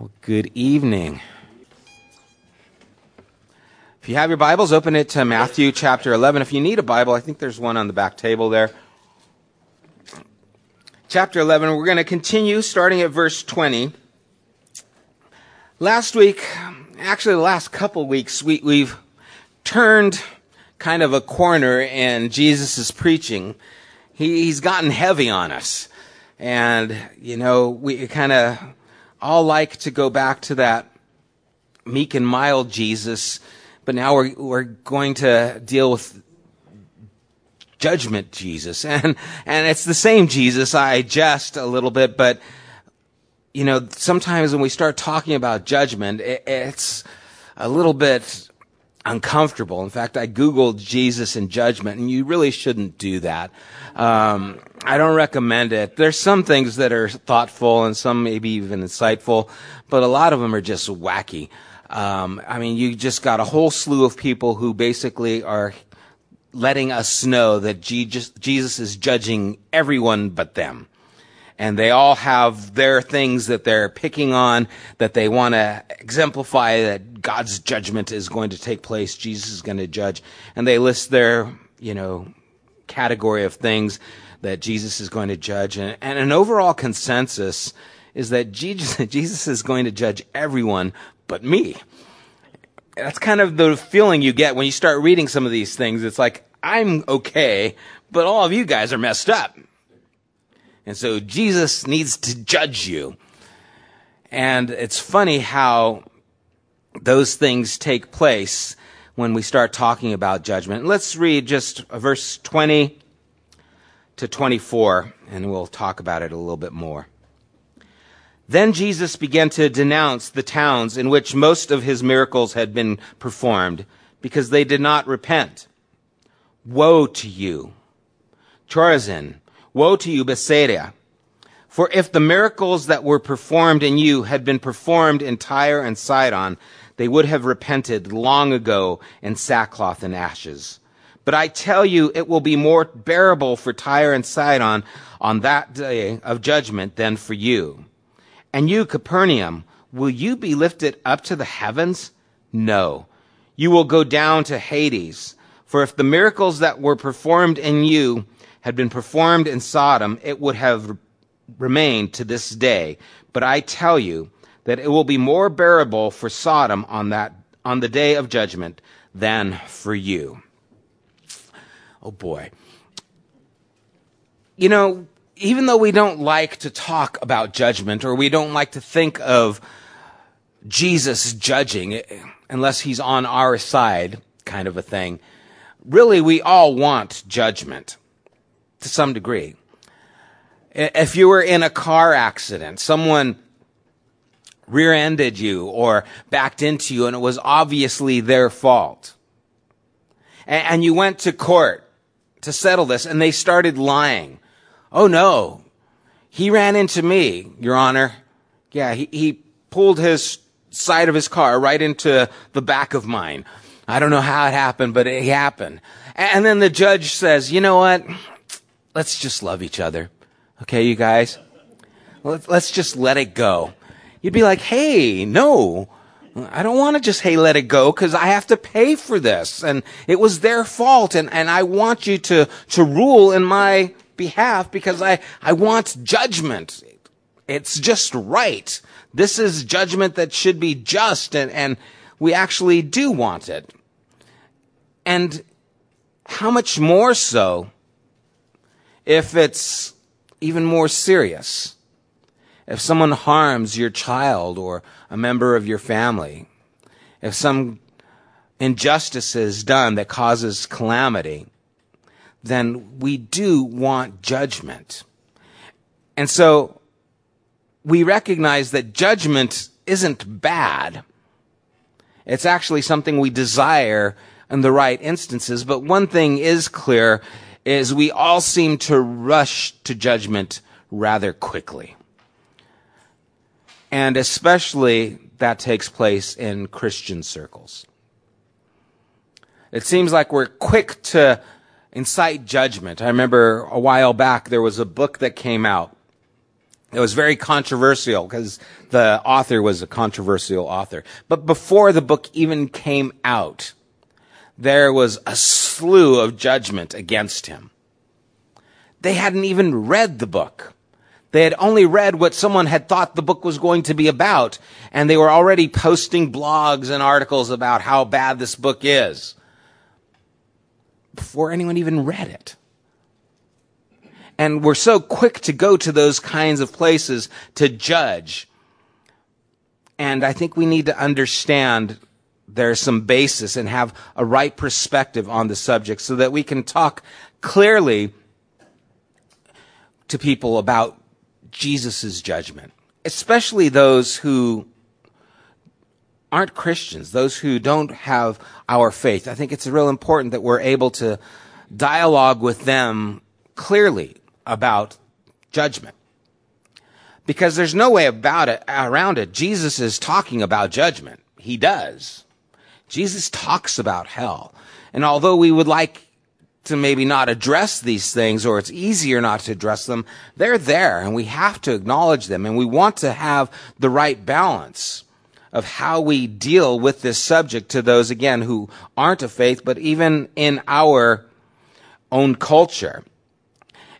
Well, good evening. If you have your Bibles, open it to Matthew chapter 11. If you need a Bible, I think there's one on the back table there. Chapter 11, we're going to continue starting at verse 20. Last week, actually the last couple weeks, we, we've turned kind of a corner in Jesus' preaching. He, he's gotten heavy on us. And, you know, we kind of all like to go back to that meek and mild Jesus, but now we're, we're going to deal with judgment Jesus. And, and it's the same Jesus. I jest a little bit, but, you know, sometimes when we start talking about judgment, it, it's a little bit uncomfortable. In fact, I Googled Jesus and judgment, and you really shouldn't do that. Um, I don't recommend it. There's some things that are thoughtful and some maybe even insightful, but a lot of them are just wacky. Um, I mean, you just got a whole slew of people who basically are letting us know that Jesus is judging everyone but them and they all have their things that they're picking on that they want to exemplify that God's judgment is going to take place. Jesus is going to judge. And they list their, you know, category of things that Jesus is going to judge. And, and an overall consensus is that Jesus, Jesus is going to judge everyone but me. That's kind of the feeling you get when you start reading some of these things. It's like, I'm okay, but all of you guys are messed up. And so Jesus needs to judge you. And it's funny how those things take place when we start talking about judgment. Let's read just verse 20 to 24, and we'll talk about it a little bit more. Then Jesus began to denounce the towns in which most of his miracles had been performed because they did not repent. Woe to you, Chorazin! Woe to you, Bethsaida! For if the miracles that were performed in you had been performed in Tyre and Sidon, they would have repented long ago in sackcloth and ashes. But I tell you, it will be more bearable for Tyre and Sidon on that day of judgment than for you. And you, Capernaum, will you be lifted up to the heavens? No. You will go down to Hades. For if the miracles that were performed in you had been performed in Sodom, it would have remained to this day. But I tell you that it will be more bearable for Sodom on that, on the day of judgment than for you. Oh boy. You know, even though we don't like to talk about judgment or we don't like to think of Jesus judging eh, unless he's on our side kind of a thing, really we all want judgment to some degree. If you were in a car accident, someone rear-ended you or backed into you and it was obviously their fault. And, you went to court to settle this and they started lying. Oh no, he ran into me, your honor. Yeah, he, he pulled his side of his car right into the back of mine. I don't know how it happened, but it happened. And then the judge says, you know what? Let's just love each other. Okay, you guys? Let's just let it go. You'd be like, hey, no, I don't want to just, hey, let it go because I have to pay for this and it was their fault and, and I want you to, to rule in my behalf because I, I want judgment. It's just right. This is judgment that should be just and, and we actually do want it. And how much more so if it's even more serious. If someone harms your child or a member of your family, if some injustice is done that causes calamity, then we do want judgment. And so we recognize that judgment isn't bad. It's actually something we desire in the right instances. But one thing is clear is we all seem to rush to judgment rather quickly. And especially that takes place in Christian circles. It seems like we're quick to incite judgment. I remember a while back there was a book that came out It was very controversial because the author was a controversial author. But before the book even came out, there was a slew of judgment against him. They hadn't even read the book. They had only read what someone had thought the book was going to be about, and they were already posting blogs and articles about how bad this book is before anyone even read it. And we're so quick to go to those kinds of places to judge. And I think we need to understand there's some basis and have a right perspective on the subject so that we can talk clearly to people about Jesus' judgment, especially those who aren't Christians, those who don't have our faith. I think it's real important that we're able to dialogue with them clearly about judgment. Because there's no way about it, around it. Jesus is talking about judgment. He does. Jesus talks about hell. And although we would like to maybe not address these things or it's easier not to address them, they're there and we have to acknowledge them and we want to have the right balance of how we deal with this subject to those again who aren't of faith, but even in our own culture.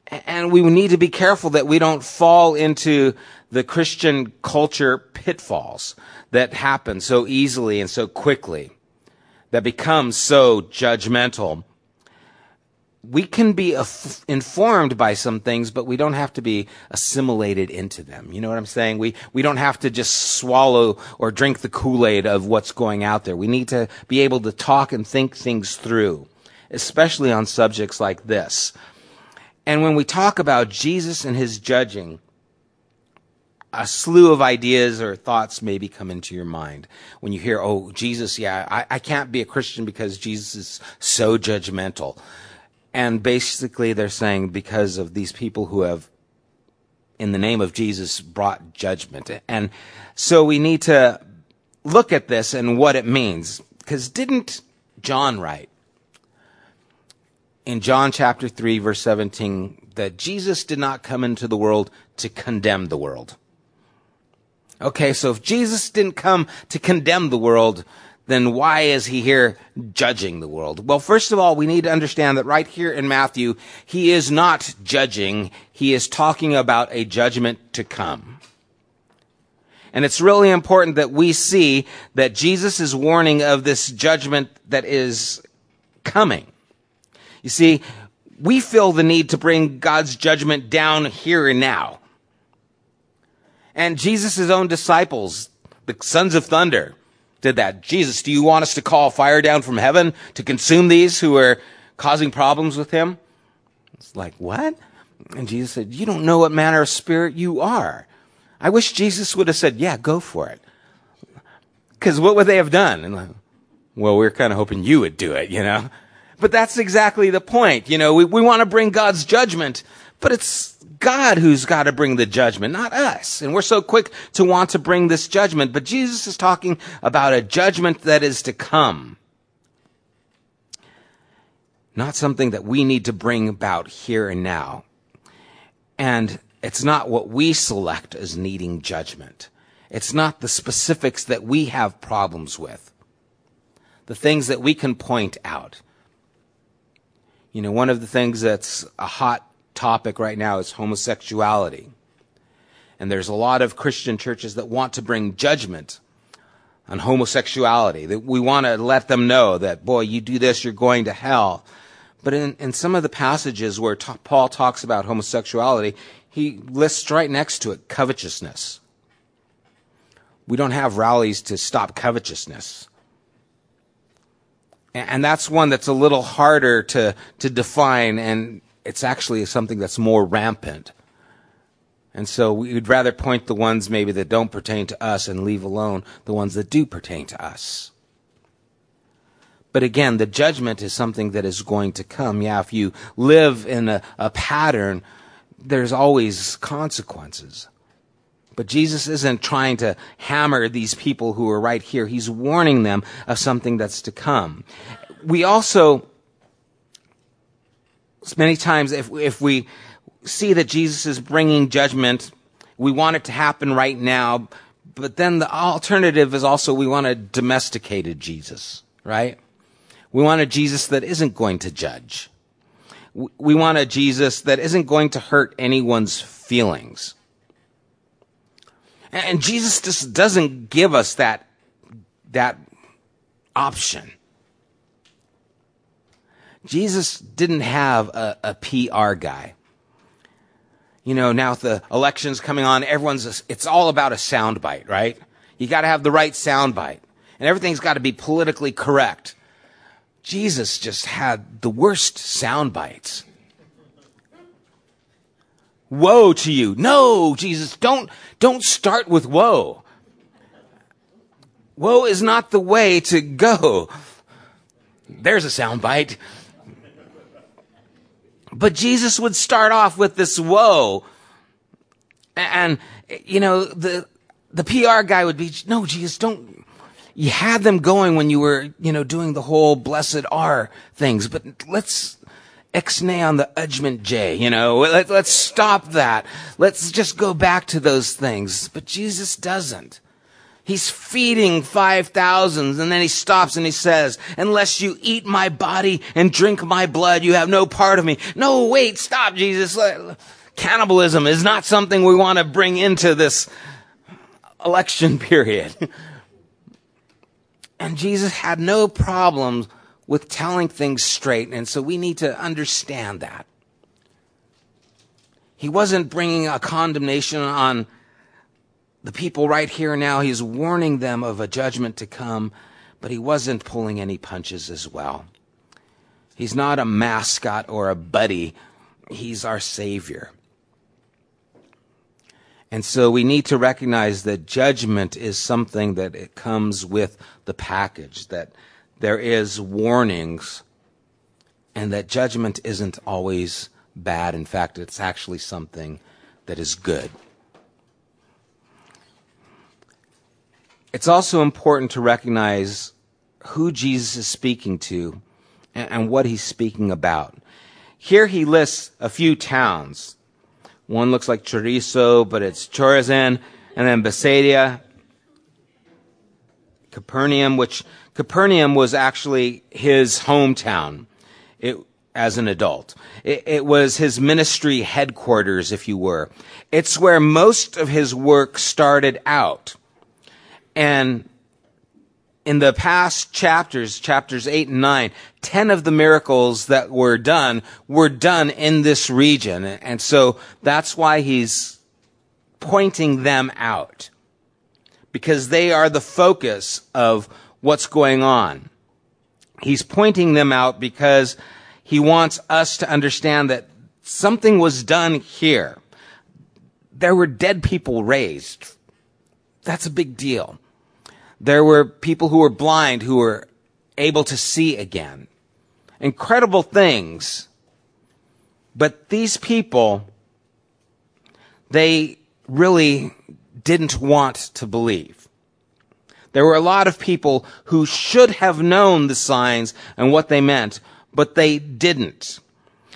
And we need to be careful that we don't fall into the Christian culture pitfalls that happen so easily and so quickly, that become so judgmental we can be af- informed by some things, but we don't have to be assimilated into them. You know what I'm saying? We, we don't have to just swallow or drink the Kool-Aid of what's going out there. We need to be able to talk and think things through, especially on subjects like this. And when we talk about Jesus and his judging, a slew of ideas or thoughts maybe come into your mind when you hear, oh, Jesus, yeah, I, I can't be a Christian because Jesus is so judgmental. And basically, they're saying because of these people who have, in the name of Jesus, brought judgment. And so we need to look at this and what it means. Because didn't John write in John chapter 3, verse 17, that Jesus did not come into the world to condemn the world? Okay, so if Jesus didn't come to condemn the world, then why is he here judging the world? Well, first of all, we need to understand that right here in Matthew, he is not judging. He is talking about a judgment to come. And it's really important that we see that Jesus is warning of this judgment that is coming. You see, we feel the need to bring God's judgment down here and now. And Jesus' own disciples, the sons of thunder, did that. Jesus, do you want us to call fire down from heaven to consume these who are causing problems with him? It's like, what? And Jesus said, you don't know what manner of spirit you are. I wish Jesus would have said, yeah, go for it. Cause what would they have done? And like, well, we we're kind of hoping you would do it, you know? But that's exactly the point. You know, we, we want to bring God's judgment, but it's God who's got to bring the judgment, not us. And we're so quick to want to bring this judgment, but Jesus is talking about a judgment that is to come. Not something that we need to bring about here and now. And it's not what we select as needing judgment. It's not the specifics that we have problems with. The things that we can point out. You know, one of the things that's a hot topic right now is homosexuality. And there's a lot of Christian churches that want to bring judgment on homosexuality. That we want to let them know that, boy, you do this, you're going to hell. But in, in some of the passages where Paul talks about homosexuality, he lists right next to it covetousness. We don't have rallies to stop covetousness. And, and that's one that's a little harder to, to define and it's actually something that's more rampant. And so we'd rather point the ones maybe that don't pertain to us and leave alone the ones that do pertain to us. But again, the judgment is something that is going to come. Yeah, if you live in a, a pattern, there's always consequences. But Jesus isn't trying to hammer these people who are right here. He's warning them of something that's to come. We also many times if, if we see that Jesus is bringing judgment, we want it to happen right now. But then the alternative is also we want a domesticated Jesus, right? We want a Jesus that isn't going to judge. We want a Jesus that isn't going to hurt anyone's feelings. And Jesus just doesn't give us that, that option. Jesus didn't have a, a PR guy. You know, now with the election's coming on, everyone's, a, it's all about a soundbite, right? You gotta have the right soundbite. And everything's gotta be politically correct. Jesus just had the worst sound bites. Woe to you. No, Jesus, don't, don't start with woe. Woe is not the way to go. There's a sound bite. But Jesus would start off with this woe. And, you know, the, the PR guy would be, no, Jesus, don't, you had them going when you were, you know, doing the whole blessed are things, but let's ixnay on the judgment J, you know, Let, let's stop that. Let's just go back to those things. But Jesus doesn't. He's feeding 5,000 and then he stops and he says, unless you eat my body and drink my blood, you have no part of me. No, wait, stop, Jesus. Cannibalism is not something we want to bring into this election period. And Jesus had no problems with telling things straight. And so we need to understand that. He wasn't bringing a condemnation on the people right here now. He's warning them of a judgment to come, but he wasn't pulling any punches as well. He's not a mascot or a buddy. He's our savior. And so we need to recognize that judgment is something that it comes with the package, that there is warnings, and that judgment isn't always bad. In fact, it's actually something that is good. It's also important to recognize who Jesus is speaking to and, and what he's speaking about. Here he lists a few towns one looks like chorizo, but it's Chorazin, and then Bethsaida, Capernaum, which Capernaum was actually his hometown it, as an adult. It, it was his ministry headquarters, if you were. It's where most of his work started out. And in the past chapters, chapters 8 and 9, 10 of the miracles that were done were done in this region. And so that's why he's pointing them out. Because they are the focus of what's going on. He's pointing them out because he wants us to understand that something was done here. There were dead people raised. That's a big deal. There were people who were blind who were able to see again. Incredible things. But these people, they really didn't want to believe. There were a lot of people who should have known the signs and what they meant, but they didn't.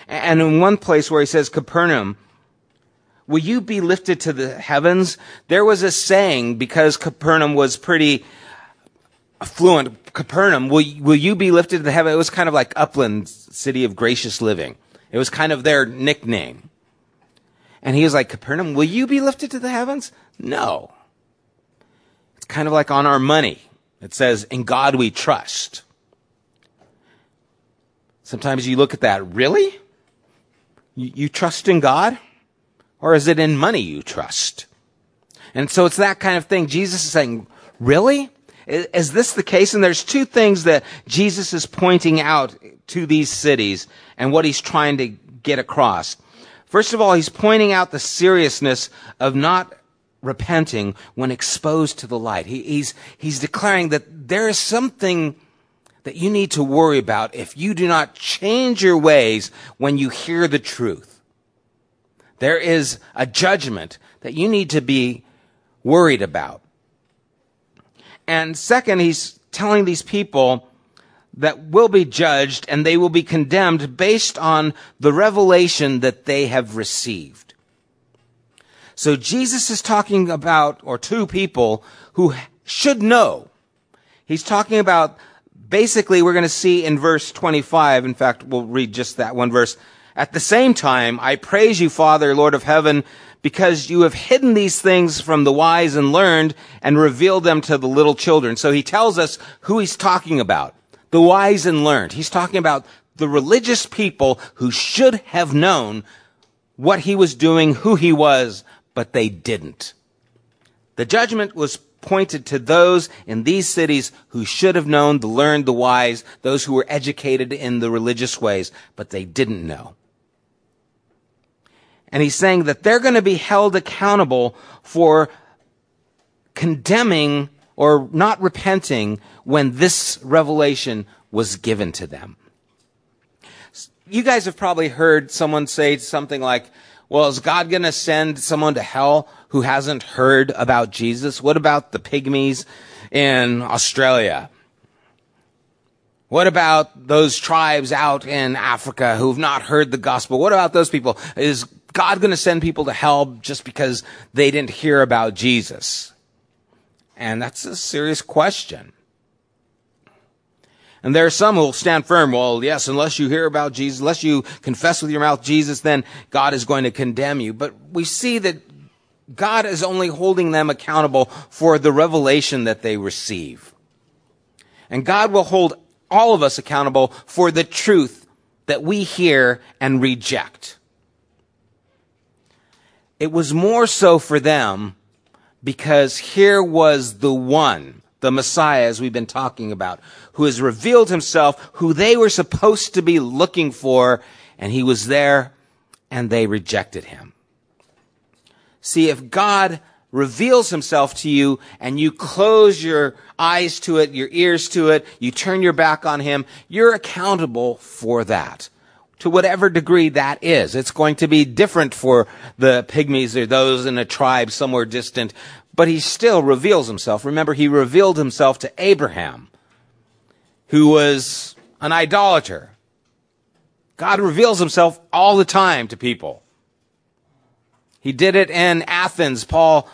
And in one place where he says Capernaum, Will you be lifted to the heavens? There was a saying because Capernaum was pretty affluent. Capernaum, will, will you be lifted to the heaven? It was kind of like Upland, city of gracious living. It was kind of their nickname. And he was like, Capernaum, will you be lifted to the heavens? No. It's kind of like on our money. It says, in God we trust. Sometimes you look at that, really? You, you trust in God? Or is it in money you trust? And so it's that kind of thing. Jesus is saying, really? Is this the case? And there's two things that Jesus is pointing out to these cities and what he's trying to get across. First of all, he's pointing out the seriousness of not repenting when exposed to the light. He, he's, he's declaring that there is something that you need to worry about if you do not change your ways when you hear the truth. There is a judgment that you need to be worried about. And second, he's telling these people that will be judged and they will be condemned based on the revelation that they have received. So Jesus is talking about, or two people who should know. He's talking about, basically, we're going to see in verse 25, in fact, we'll read just that one verse. At the same time, I praise you, Father, Lord of heaven, because you have hidden these things from the wise and learned and revealed them to the little children. So he tells us who he's talking about. The wise and learned. He's talking about the religious people who should have known what he was doing, who he was, but they didn't. The judgment was pointed to those in these cities who should have known, the learned, the wise, those who were educated in the religious ways, but they didn't know. And he's saying that they're going to be held accountable for condemning or not repenting when this revelation was given to them. You guys have probably heard someone say something like, well, is God going to send someone to hell who hasn't heard about Jesus? What about the pygmies in Australia? What about those tribes out in Africa who've not heard the gospel? What about those people? Is God going to send people to hell just because they didn't hear about Jesus? And that's a serious question. And there are some who will stand firm. Well, yes, unless you hear about Jesus, unless you confess with your mouth Jesus, then God is going to condemn you. But we see that God is only holding them accountable for the revelation that they receive. And God will hold all of us accountable for the truth that we hear and reject. It was more so for them because here was the one, the Messiah, as we've been talking about, who has revealed himself, who they were supposed to be looking for, and he was there, and they rejected him. See, if God reveals himself to you and you close your eyes to it, your ears to it, you turn your back on him, you're accountable for that to whatever degree that is. It's going to be different for the pygmies or those in a tribe somewhere distant, but he still reveals himself. Remember, he revealed himself to Abraham, who was an idolater. God reveals himself all the time to people. He did it in Athens, Paul,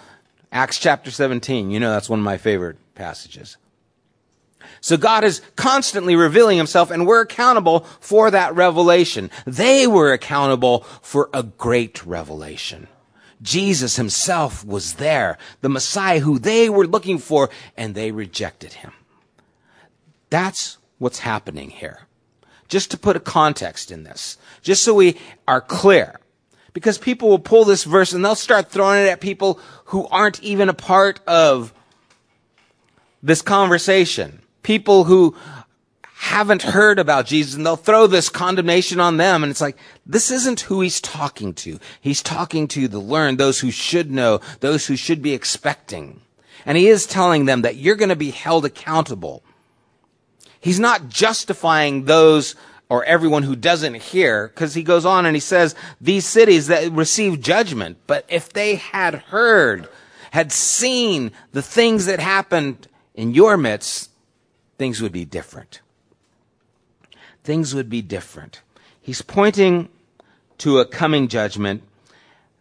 Acts chapter 17. You know, that's one of my favorite passages. So God is constantly revealing himself and we're accountable for that revelation. They were accountable for a great revelation. Jesus himself was there, the Messiah who they were looking for, and they rejected him. That's what's happening here. Just to put a context in this, just so we are clear. Because people will pull this verse and they'll start throwing it at people who aren't even a part of this conversation people who haven't heard about Jesus and they'll throw this condemnation on them. And it's like, this isn't who he's talking to. He's talking to the learned, those who should know, those who should be expecting. And he is telling them that you're going to be held accountable. He's not justifying those or everyone who doesn't hear, because he goes on and he says, these cities that receive judgment, but if they had heard, had seen the things that happened in your midst, things would be different. Things would be different. He's pointing to a coming judgment.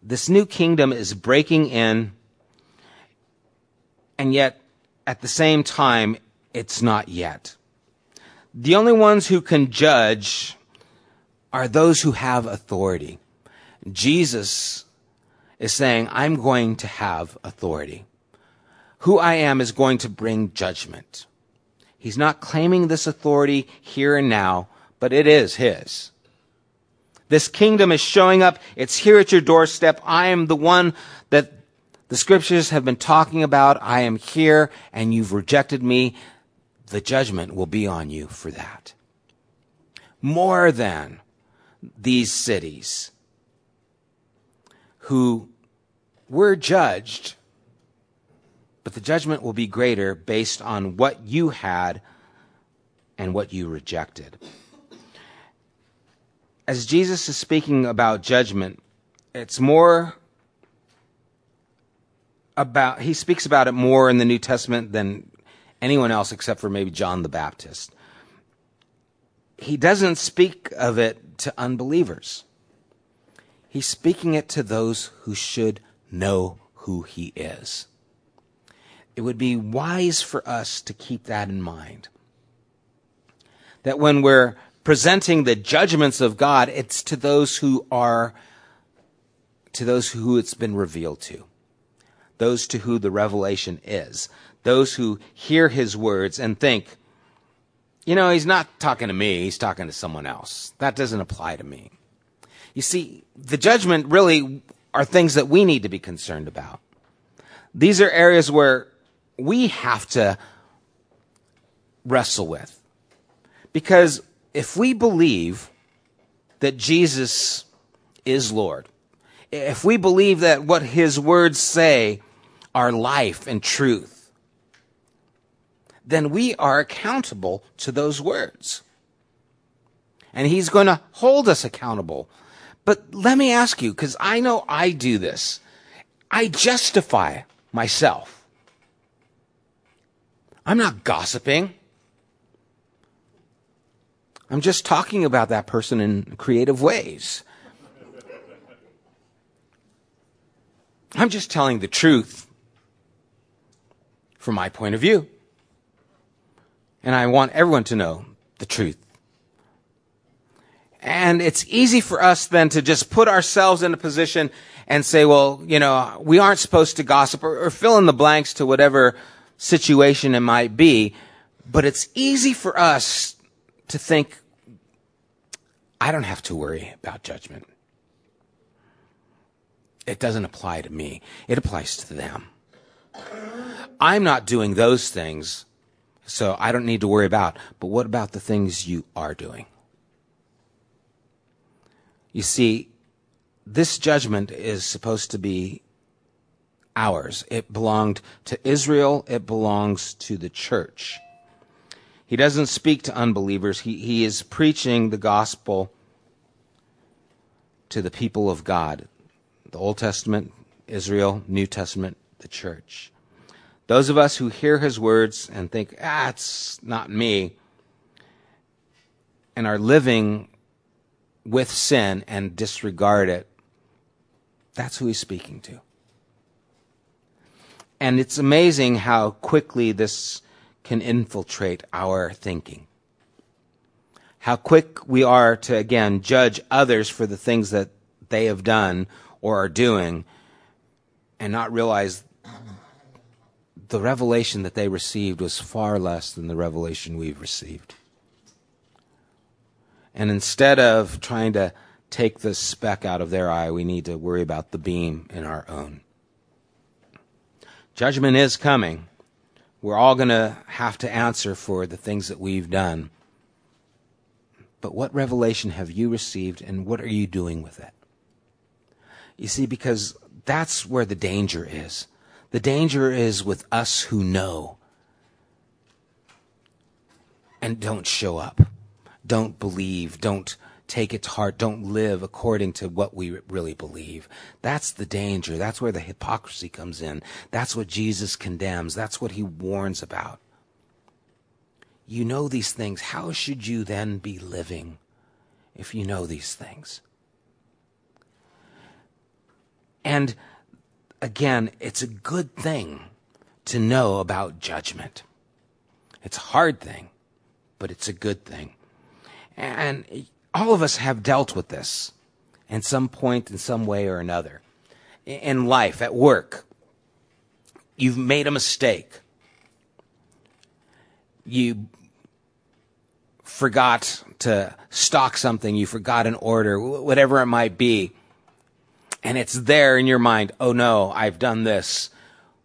This new kingdom is breaking in, and yet at the same time, it's not yet. The only ones who can judge are those who have authority. Jesus is saying, I'm going to have authority. Who I am is going to bring judgment. He's not claiming this authority here and now, but it is his. This kingdom is showing up. It's here at your doorstep. I am the one that the scriptures have been talking about. I am here and you've rejected me. The judgment will be on you for that. More than these cities who were judged but the judgment will be greater based on what you had and what you rejected. As Jesus is speaking about judgment, it's more about, he speaks about it more in the New Testament than anyone else except for maybe John the Baptist. He doesn't speak of it to unbelievers. He's speaking it to those who should know who he is. It would be wise for us to keep that in mind. That when we're presenting the judgments of God, it's to those who are, to those who it's been revealed to. Those to who the revelation is. Those who hear his words and think, you know, he's not talking to me, he's talking to someone else. That doesn't apply to me. You see, the judgment really are things that we need to be concerned about. These are areas where we have to wrestle with. Because if we believe that Jesus is Lord, if we believe that what his words say are life and truth, then we are accountable to those words. And he's going to hold us accountable but let me ask you, because I know I do this. I justify myself. I'm not gossiping. I'm just talking about that person in creative ways. I'm just telling the truth from my point of view. And I want everyone to know the truth. And it's easy for us then to just put ourselves in a position and say, well, you know, we aren't supposed to gossip or, or fill in the blanks to whatever situation it might be. But it's easy for us to think, I don't have to worry about judgment. It doesn't apply to me. It applies to them. I'm not doing those things, so I don't need to worry about. But what about the things you are doing? You see, this judgment is supposed to be ours. It belonged to Israel. It belongs to the church. He doesn't speak to unbelievers. He, he is preaching the gospel to the people of God. The Old Testament, Israel, New Testament, the church. Those of us who hear his words and think, ah, not me, and are living with sin and disregard it, that's who he's speaking to. And it's amazing how quickly this can infiltrate our thinking. How quick we are to, again, judge others for the things that they have done or are doing and not realize the revelation that they received was far less than the revelation we've received. And instead of trying to take the speck out of their eye, we need to worry about the beam in our own. Judgment is coming. We're all going to have to answer for the things that we've done. But what revelation have you received and what are you doing with it? You see, because that's where the danger is. The danger is with us who know and don't show up don't believe, don't take it to heart, don't live according to what we really believe. That's the danger. That's where the hypocrisy comes in. That's what Jesus condemns. That's what he warns about. You know these things. How should you then be living if you know these things? And again, it's a good thing to know about judgment. It's a hard thing, but it's a good thing. And all of us have dealt with this in some point, in some way or another. In life, at work, you've made a mistake. You forgot to stock something, you forgot an order, whatever it might be. And it's there in your mind, oh no, I've done this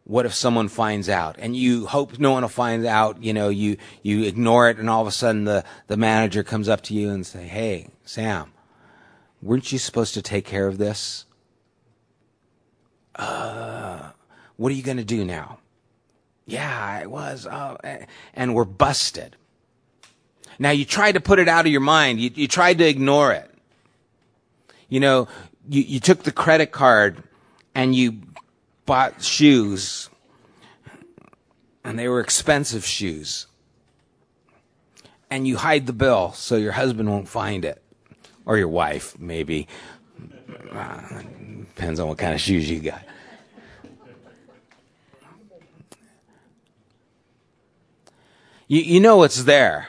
what if someone finds out? And you hope no one will find out you know you you ignore it and all of a sudden the the manager comes up to you and say hey sam weren't you supposed to take care of this? Uh what are you going to do now? Yeah i was oh, and we're busted. Now you tried to put it out of your mind. You, you tried to ignore it. You know you, you took the credit card and you bought shoes, and they were expensive shoes, and you hide the bill so your husband won't find it, or your wife, maybe. Uh, depends on what kind of shoes you got. You, you know it's there,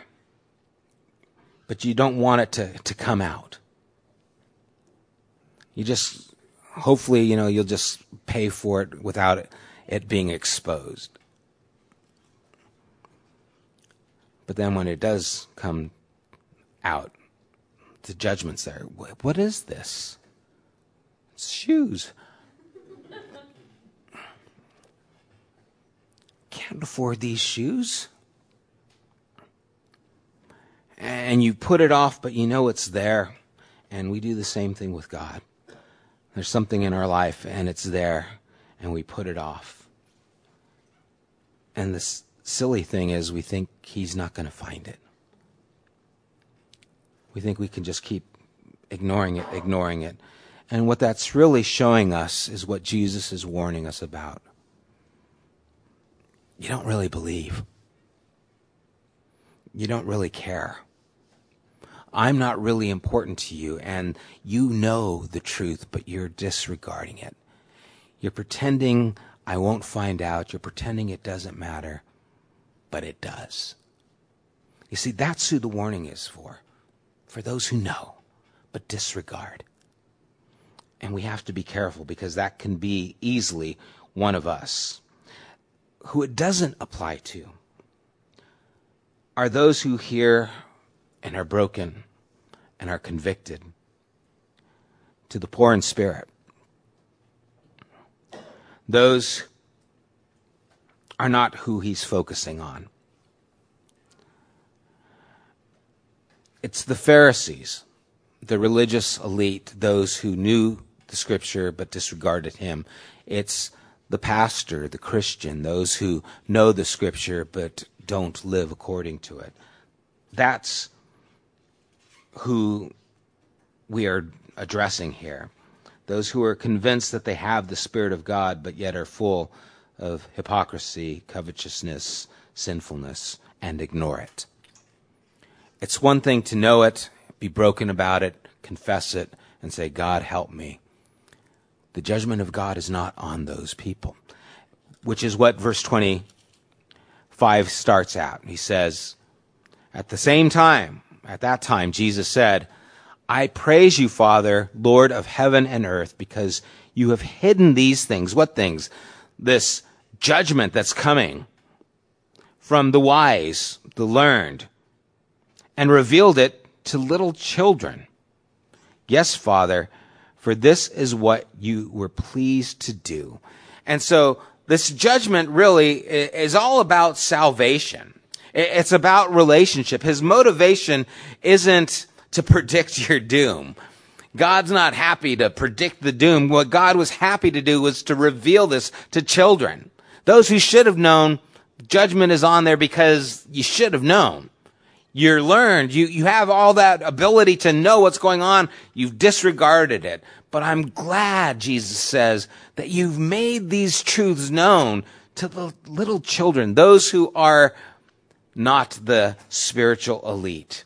but you don't want it to, to come out. You just hopefully, you know, you'll just pay for it without it, it being exposed. But then when it does come out, the judgment's there. What is this? It's shoes. Can't afford these shoes. And you put it off, but you know it's there. And we do the same thing with God. There's something in our life, and it's there, and we put it off. And the silly thing is, we think He's not going to find it. We think we can just keep ignoring it, ignoring it. And what that's really showing us is what Jesus is warning us about. You don't really believe. You don't really care. I'm not really important to you, and you know the truth, but you're disregarding it. You're pretending I won't find out. You're pretending it doesn't matter, but it does. You see, that's who the warning is for. For those who know, but disregard. And we have to be careful because that can be easily one of us. Who it doesn't apply to are those who hear and are broken and are convicted. To the poor in spirit. Those are not who he's focusing on. It's the Pharisees, the religious elite, those who knew the scripture but disregarded him. It's the pastor, the Christian, those who know the scripture but don't live according to it. That's who we are addressing here. Those who are convinced that they have the Spirit of God, but yet are full of hypocrisy, covetousness, sinfulness, and ignore it. It's one thing to know it, be broken about it, confess it, and say, God, help me. The judgment of God is not on those people, which is what verse 25 starts out. He says, At the same time, at that time, Jesus said, I praise you, Father, Lord of heaven and earth, because you have hidden these things. What things? This judgment that's coming from the wise, the learned, and revealed it to little children. Yes, Father, for this is what you were pleased to do. And so this judgment really is all about salvation. It's about relationship. His motivation isn't to predict your doom. God's not happy to predict the doom. What God was happy to do was to reveal this to children. Those who should have known, judgment is on there because you should have known. You're learned. You, you have all that ability to know what's going on. You've disregarded it. But I'm glad, Jesus says, that you've made these truths known to the little children, those who are not the spiritual elite.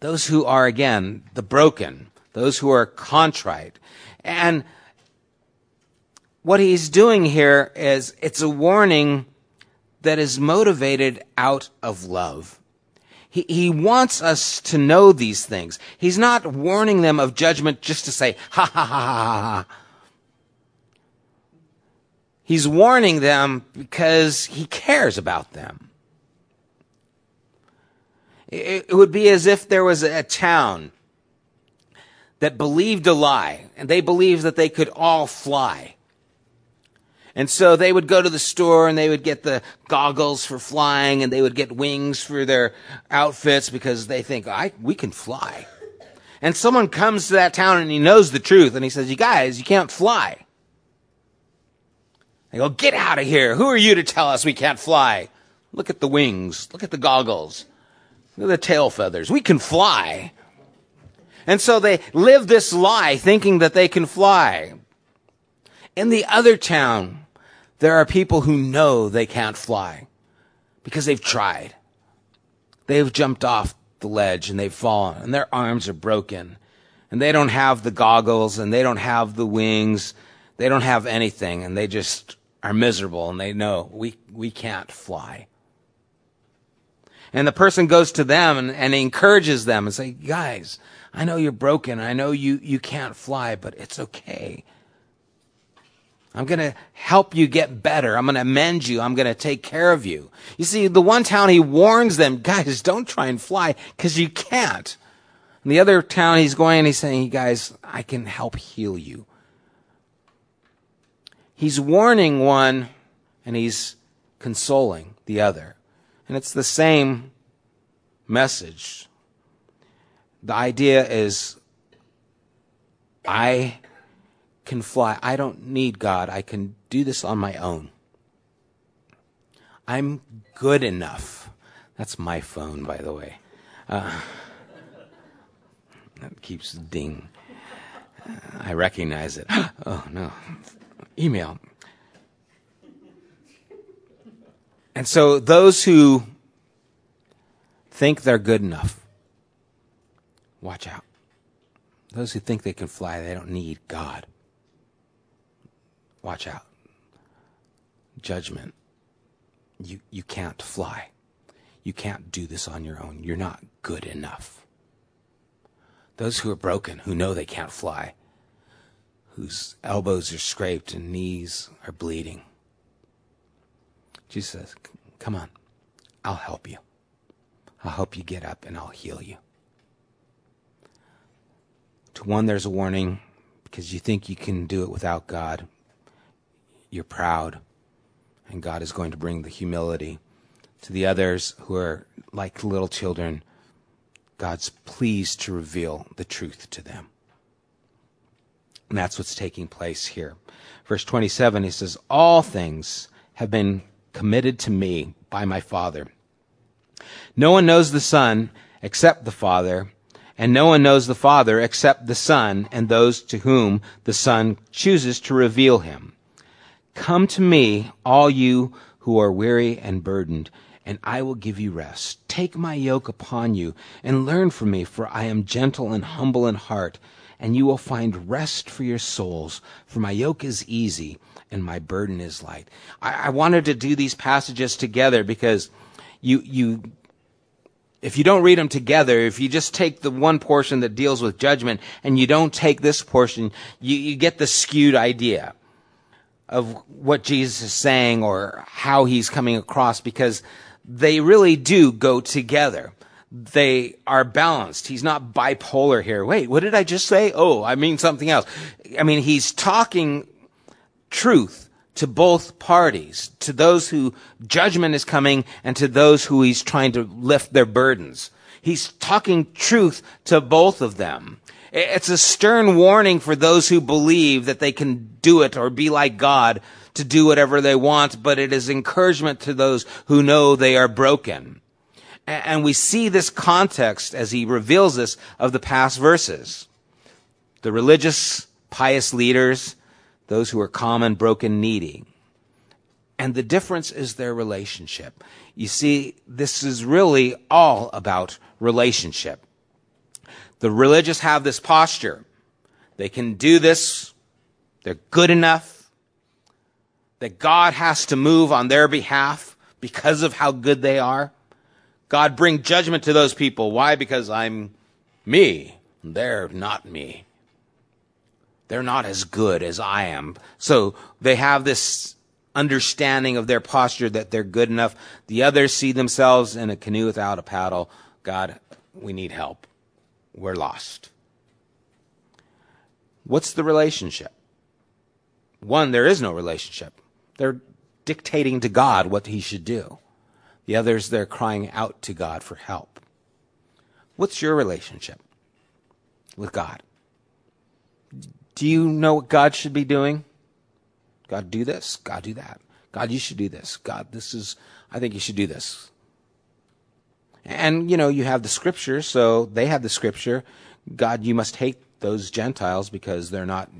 Those who are, again, the broken, those who are contrite. And what he's doing here is it's a warning that is motivated out of love. He, he wants us to know these things. He's not warning them of judgment just to say, ha ha ha ha ha. He's warning them because he cares about them. It would be as if there was a town that believed a lie, and they believed that they could all fly. And so they would go to the store and they would get the goggles for flying and they would get wings for their outfits because they think, I, we can fly. And someone comes to that town and he knows the truth and he says, you guys, you can't fly. They go, get out of here. Who are you to tell us we can't fly? Look at the wings. Look at the goggles the tail feathers. We can fly. And so they live this lie thinking that they can fly. In the other town, there are people who know they can't fly because they've tried. They've jumped off the ledge and they've fallen and their arms are broken and they don't have the goggles and they don't have the wings. They don't have anything and they just are miserable and they know we, we can't fly. And the person goes to them and, and encourages them and say, guys, I know you're broken. I know you, you can't fly, but it's okay. I'm going to help you get better. I'm going to mend you. I'm going to take care of you. You see, the one town he warns them, guys, don't try and fly because you can't. And the other town he's going and he's saying, guys, I can help heal you. He's warning one and he's consoling the other. And it's the same message. The idea is I can fly. I don't need God. I can do this on my own. I'm good enough. That's my phone, by the way. Uh, that keeps ding. I recognize it. oh, no. Email. And so those who think they're good enough, watch out. Those who think they can fly, they don't need God. Watch out. Judgment. You, you can't fly. You can't do this on your own. You're not good enough. Those who are broken, who know they can't fly, whose elbows are scraped and knees are bleeding, Jesus says, Come on, I'll help you. I'll help you get up and I'll heal you. To one, there's a warning because you think you can do it without God. You're proud, and God is going to bring the humility. To the others who are like little children, God's pleased to reveal the truth to them. And that's what's taking place here. Verse 27, he says, All things have been committed to me by my Father. No one knows the Son except the Father, and no one knows the Father except the Son and those to whom the Son chooses to reveal him. Come to me, all you who are weary and burdened, and I will give you rest. Take my yoke upon you and learn from me, for I am gentle and humble in heart, and you will find rest for your souls. For my yoke is easy and my burden is light. I, I wanted to do these passages together because you, you, if you don't read them together, if you just take the one portion that deals with judgment and you don't take this portion, you, you get the skewed idea of what Jesus is saying or how he's coming across because they really do go together. They are balanced. He's not bipolar here. Wait, what did I just say? Oh, I mean something else. I mean, he's talking truth to both parties, to those who judgment is coming and to those who he's trying to lift their burdens. He's talking truth to both of them. It's a stern warning for those who believe that they can do it or be like God to do whatever they want, but it is encouragement to those who know they are broken. And we see this context as he reveals this of the past verses. The religious, pious leaders, those who are common, broken, needy. And the difference is their relationship. You see, this is really all about relationship. The religious have this posture. They can do this. They're good enough. That God has to move on their behalf because of how good they are. God bring judgment to those people. Why? Because I'm me. They're not me. They're not as good as I am. So they have this understanding of their posture that they're good enough. The others see themselves in a canoe without a paddle. God, we need help. We're lost. What's the relationship? One, there is no relationship. They're dictating to God what he should do. The others, they're crying out to God for help. What's your relationship with God? Do you know what God should be doing? God, do this. God, do that. God, you should do this. God, this is, I think you should do this. And, you know, you have the scripture, so they have the scripture. God, you must hate those Gentiles because they're not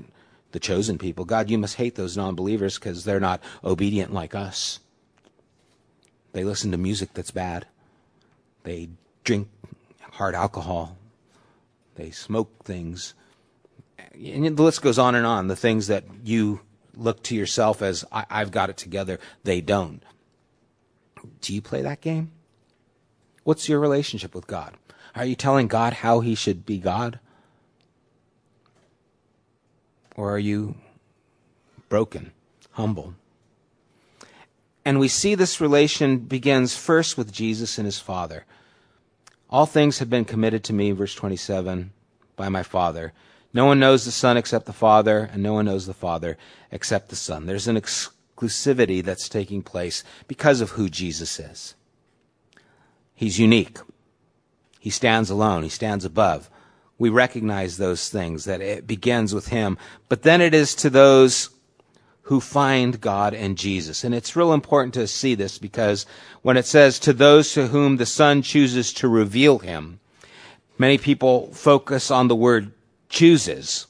the chosen people. God, you must hate those non believers because they're not obedient like us. They listen to music that's bad. They drink hard alcohol. They smoke things and the list goes on and on. The things that you look to yourself as I, have got it together, they don't. Do you play that game? What's your relationship with God? Are you telling God how he should be God? Or are you broken, humble? And we see this relation begins first with Jesus and his Father. All things have been committed to me, verse 27, by my Father. No one knows the Son except the Father, and no one knows the Father except the Son. There's an exclusivity that's taking place because of who Jesus is. He's unique. He stands alone. He stands above. We recognize those things, that it begins with Him. But then it is to those who find God and Jesus. And it's real important to see this because when it says to those to whom the Son chooses to reveal Him, many people focus on the word chooses.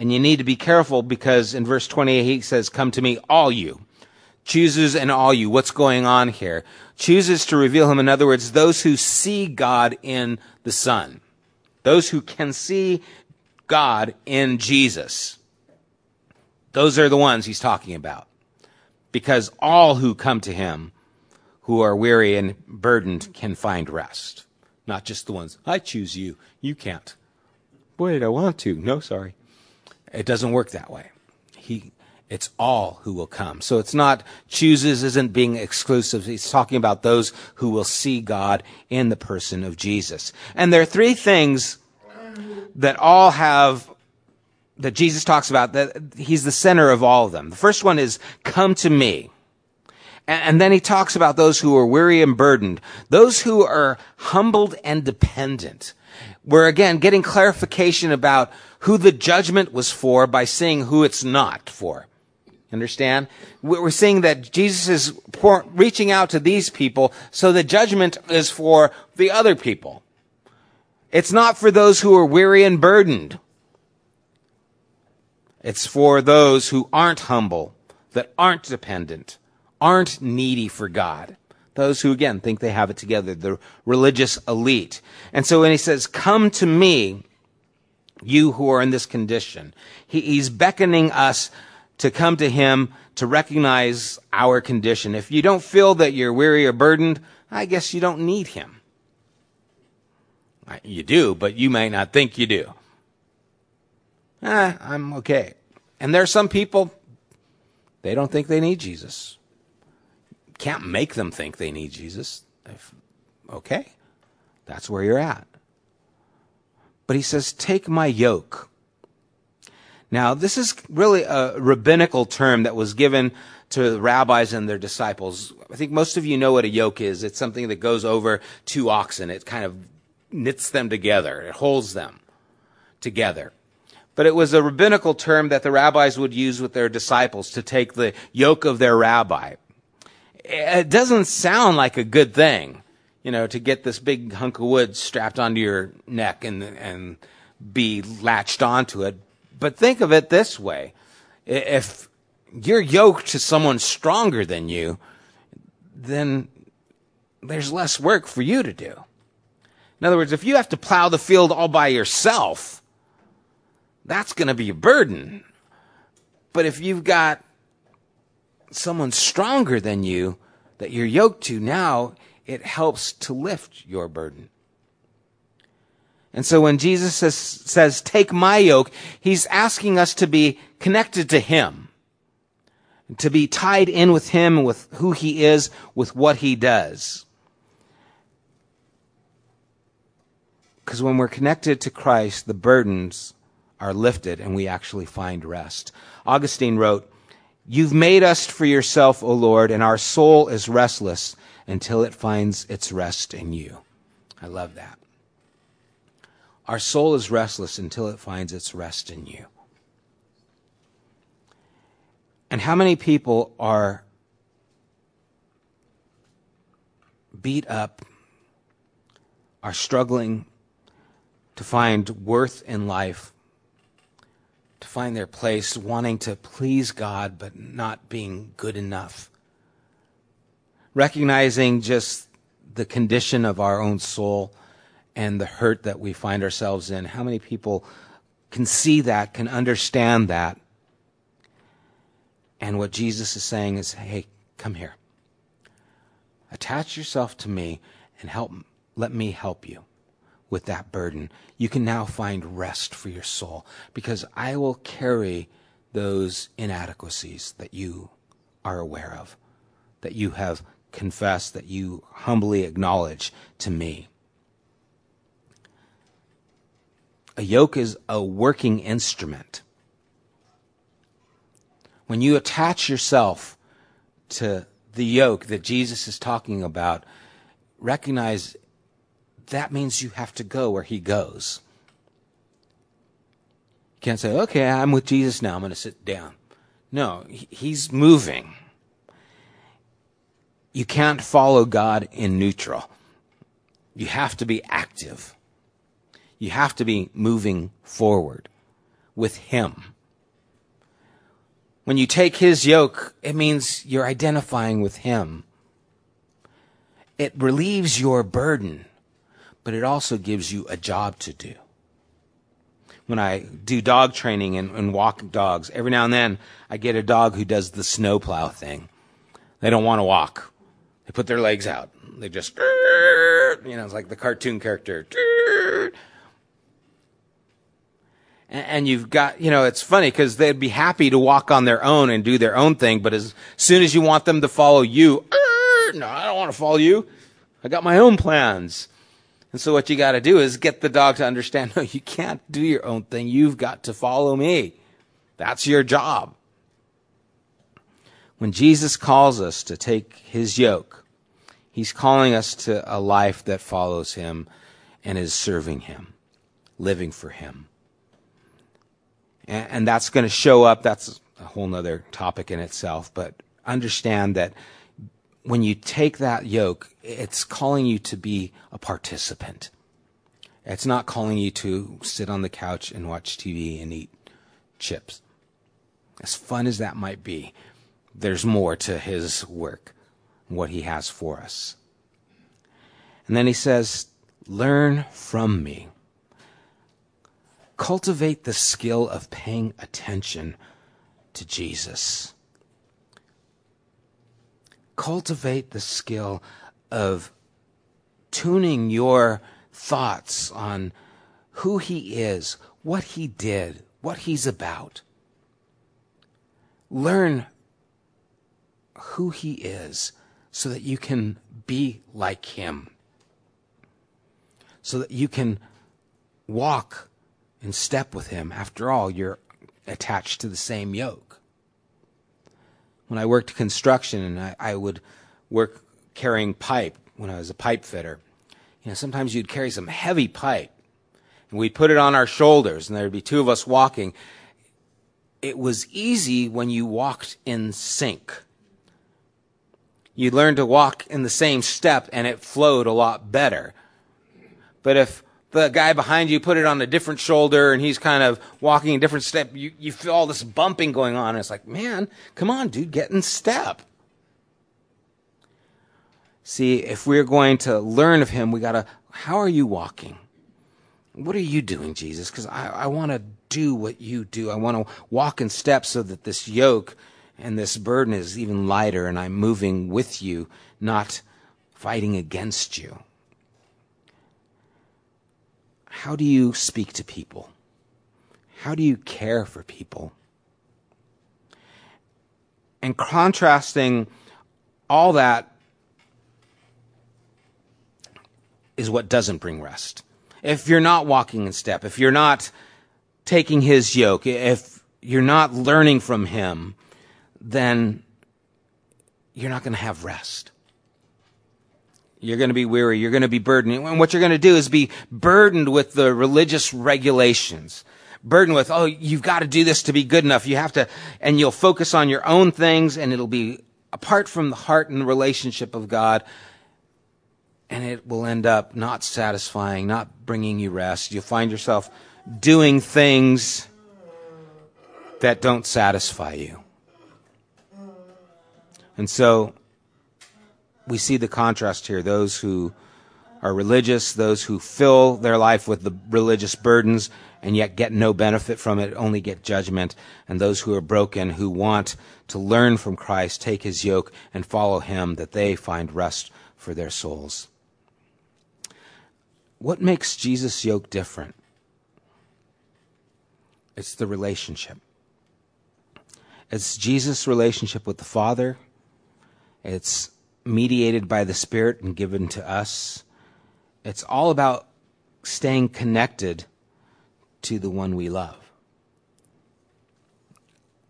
And you need to be careful because in verse 28 he says, come to me, all you. Chooses and all you. What's going on here? Chooses to reveal him. In other words, those who see God in the Son. Those who can see God in Jesus. Those are the ones he's talking about. Because all who come to him who are weary and burdened can find rest. Not just the ones, I choose you, you can't. Boy, I want to. No, sorry. It doesn't work that way. He, it's all who will come. So it's not chooses isn't being exclusive. He's talking about those who will see God in the person of Jesus. And there are three things that all have that Jesus talks about, that he's the center of all of them. The first one is, come to me. And, then he talks about those who are weary and burdened, those who are humbled and dependent. We're again getting clarification about who the judgment was for by seeing who it's not for. Understand? We're seeing that Jesus is reaching out to these people, so the judgment is for the other people. It's not for those who are weary and burdened. It's for those who aren't humble, that aren't dependent, aren't needy for God. Those who, again, think they have it together, the religious elite. And so when he says, Come to me, you who are in this condition, he, he's beckoning us to come to him to recognize our condition. If you don't feel that you're weary or burdened, I guess you don't need him. You do, but you may not think you do eh, I'm okay. And there are some people, they don't think they need Jesus. Can't make them think they need Jesus. If, okay, that's where you're at. But he says, take my yoke. Now, this is really a rabbinical term that was given to rabbis and their disciples. I think most of you know what a yoke is. It's something that goes over two oxen. It kind of knits them together. It holds them together but it was a rabbinical term that the rabbis would use with their disciples to take the yoke of their rabbi. It doesn't sound like a good thing, you know, to get this big hunk of wood strapped onto your neck and, and be latched onto it. But think of it this way. If you're yoked to someone stronger than you, then there's less work for you to do. In other words, if you have to plow the field all by yourself, that's going to be a burden. But if you've got someone stronger than you that you're yoked to now, it helps to lift your burden. And so when Jesus says, says, take my yoke, he's asking us to be connected to him, to be tied in with him, with who he is, with what he does. Because when we're connected to Christ, the burdens are lifted and we actually find rest. Augustine wrote, You've made us for yourself, O Lord, and our soul is restless until it finds its rest in you. I love that. Our soul is restless until it finds its rest in you. And how many people are beat up, are struggling to find worth in life to find their place, wanting to please God, but not being good enough. Recognizing just the condition of our own soul and the hurt that we find ourselves in. How many people can see that, can understand that? And what Jesus is saying is, hey, come here. Attach yourself to me and help let me help you with that burden. You can now find rest for your soul because I will carry those inadequacies that you are aware of, that you have confessed, that you humbly acknowledge to me. A yoke is a working instrument. When you attach yourself to the yoke that Jesus is talking about, recognize that means you have to go where he goes. You can't say, okay, I'm with Jesus now, I'm going to sit down. No, he's moving. You can't follow God in neutral. You have to be active. You have to be moving forward with Him. When you take His yoke, it means you're identifying with Him. It relieves your burden, but it also gives you a job to do. When I do dog training and, and walk dogs, every now and then I get a dog who does the snowplow thing. They don't want to walk. They put their legs out. They just, you know, it's like the cartoon character. And you've got, you know, it's funny because they'd be happy to walk on their own and do their own thing, but as soon as you want them to follow you, no, I don't want to follow you. I got my own plans. And so what you got to do is get the dog to understand, no, you can't do your own thing. You've got to follow me. That's your job. When Jesus calls us to take his yoke, he's calling us to a life that follows him and is serving him, living for him. And, and that's going to show up. That's a whole nother topic in itself, but understand that when you take that yoke, it's calling you to be a participant. It's not calling you to sit on the couch and watch TV and eat chips. As fun as that might be, there's more to his work, what he has for us. And then he says, Learn from me. Cultivate the skill of paying attention to Jesus. Cultivate the skill of tuning your thoughts on who he is, what he did, what he's about. Learn who he is so that you can be like him. So that you can walk in step with him. After all, you're attached to the same yoke. When I worked construction and I, I would work carrying pipe when I was a pipe fitter, you know, sometimes you'd carry some heavy pipe and we'd put it on our shoulders and there'd be two of us walking. It was easy when you walked in sync You'd learn to walk in the same step and it flowed a lot better. But if the guy behind you put it on a different shoulder and he's kind of walking a different step, you, you feel all this bumping going on. And it's like, man, come on, dude, get in step. See, if we're going to learn of him, we gotta, how are you walking? What are you doing, Jesus? Because I, I want to do what you do. I want to walk in step so that this yoke and this burden is even lighter, and I'm moving with you, not fighting against you. How do you speak to people? How do you care for people? And contrasting all that is what doesn't bring rest. If you're not walking in step, if you're not taking his yoke, if you're not learning from him, then you're not going to have rest. You're going to be weary. You're going to be burdened. And what you're going to do is be burdened with the religious regulations. Burdened with, oh, you've got to do this to be good enough. You have to, and you'll focus on your own things and it'll be apart from the heart and the relationship of God. And it will end up not satisfying, not bringing you rest. You'll find yourself doing things that don't satisfy you. And so we see the contrast here. Those who are religious, those who fill their life with the religious burdens and yet get no benefit from it, only get judgment. And those who are broken, who want to learn from Christ, take his yoke and follow him, that they find rest for their souls. what makes Jesus' yoke different? It's the relationship. It's Jesus' relationship with the Father. It's mediated by the Spirit and given to us. It's all about staying connected to the one we love.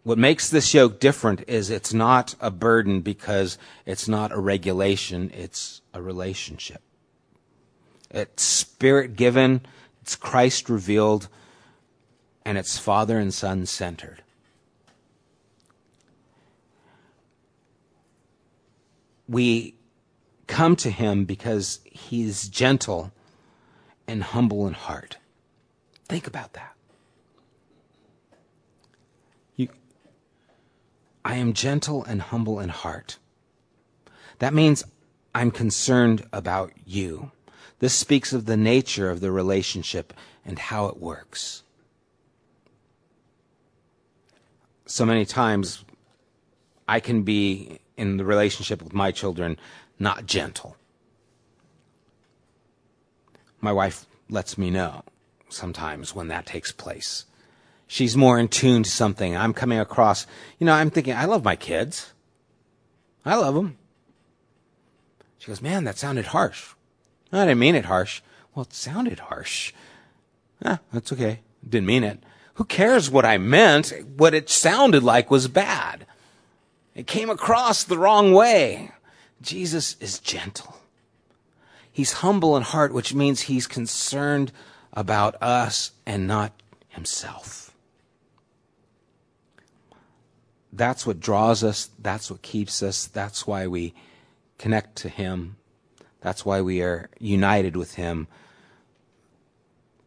What makes this yoke different is it's not a burden because it's not a regulation, it's a relationship. It's spirit given, it's Christ revealed, and it's Father and Son centered. We come to him because he's gentle and humble in heart. Think about that. You, I am gentle and humble in heart. That means I'm concerned about you. This speaks of the nature of the relationship and how it works. So many times I can be in the relationship with my children not gentle. My wife lets me know sometimes when that takes place. She's more in tune to something. I'm coming across, you know, I'm thinking, I love my kids. I love them. She goes, man, that sounded harsh. I didn't mean it harsh. Well, it sounded harsh. Ah, that's okay. Didn't mean it. Who cares what I meant? What it sounded like was bad. It came across the wrong way. Jesus is gentle. He's humble in heart, which means he's concerned about us and not himself. That's what draws us. That's what keeps us. That's why we connect to him. That's why we are united with him.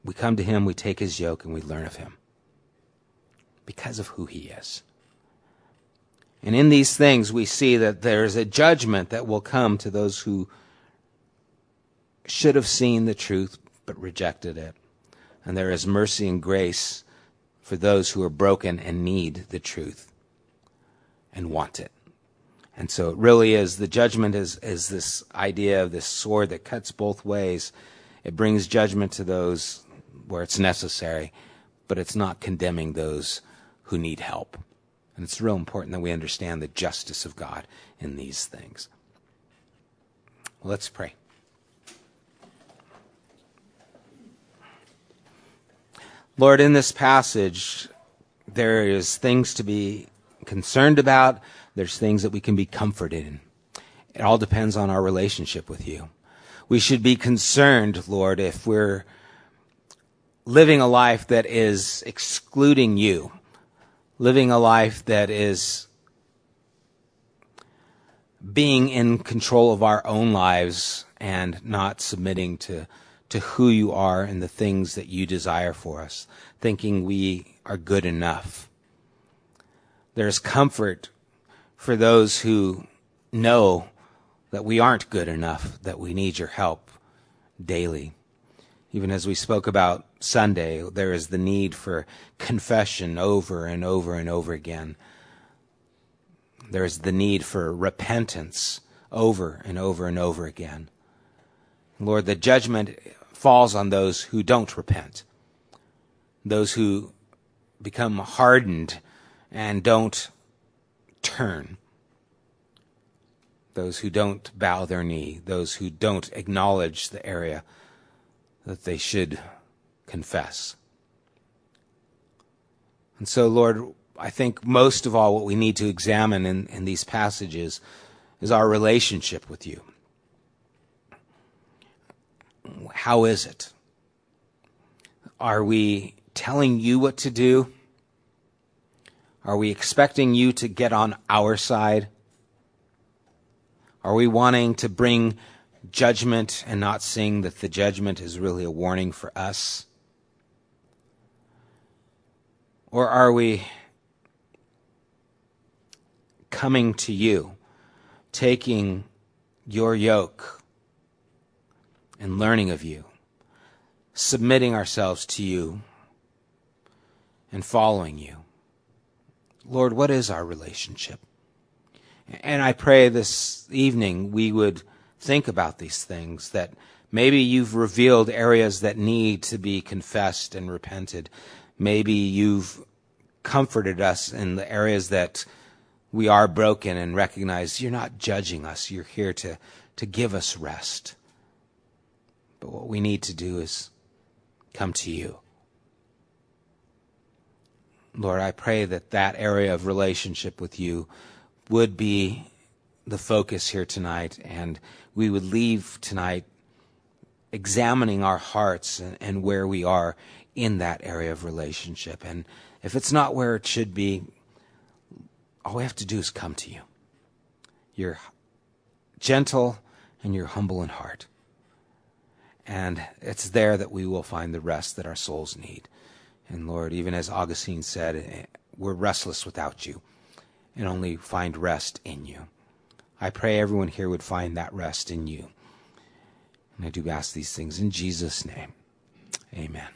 We come to him, we take his yoke, and we learn of him because of who he is. And in these things, we see that there's a judgment that will come to those who should have seen the truth but rejected it. And there is mercy and grace for those who are broken and need the truth and want it. And so it really is the judgment is, is this idea of this sword that cuts both ways. It brings judgment to those where it's necessary, but it's not condemning those who need help. And it's real important that we understand the justice of God in these things. Well, let's pray. Lord, in this passage, there is things to be concerned about. There's things that we can be comforted in. It all depends on our relationship with you. We should be concerned, Lord, if we're living a life that is excluding you living a life that is being in control of our own lives and not submitting to, to who you are and the things that you desire for us, thinking we are good enough. There's comfort for those who know that we aren't good enough, that we need your help daily. Even as we spoke about Sunday, there is the need for confession over and over and over again. There is the need for repentance over and over and over again. Lord, the judgment falls on those who don't repent, those who become hardened and don't turn, those who don't bow their knee, those who don't acknowledge the area that they should confess. And so, Lord, I think most of all, what we need to examine in, in these passages is our relationship with you. How is it? Are we telling you what to do? Are we expecting you to get on our side? Are we wanting to bring judgment and not seeing that the judgment is really a warning for us? Or are we coming to you, taking your yoke and learning of you, submitting ourselves to you and following you? Lord, what is our relationship? And I pray this evening we would think about these things, that Maybe you've revealed areas that need to be confessed and repented. Maybe you've comforted us in the areas that we are broken and recognize you're not judging us. You're here to, to give us rest. But what we need to do is come to you. Lord, I pray that that area of relationship with you would be the focus here tonight, and we would leave tonight examining our hearts and, and, where we are in that area of relationship. And if it's not where it should be, all we have to do is come to you. You're gentle and you're humble in heart. And it's there that we will find the rest that our souls need. And Lord, even as Augustine said, we're restless without you and only find rest in you. I pray everyone here would find that rest in you. And I do ask these things in Jesus' name. Amen.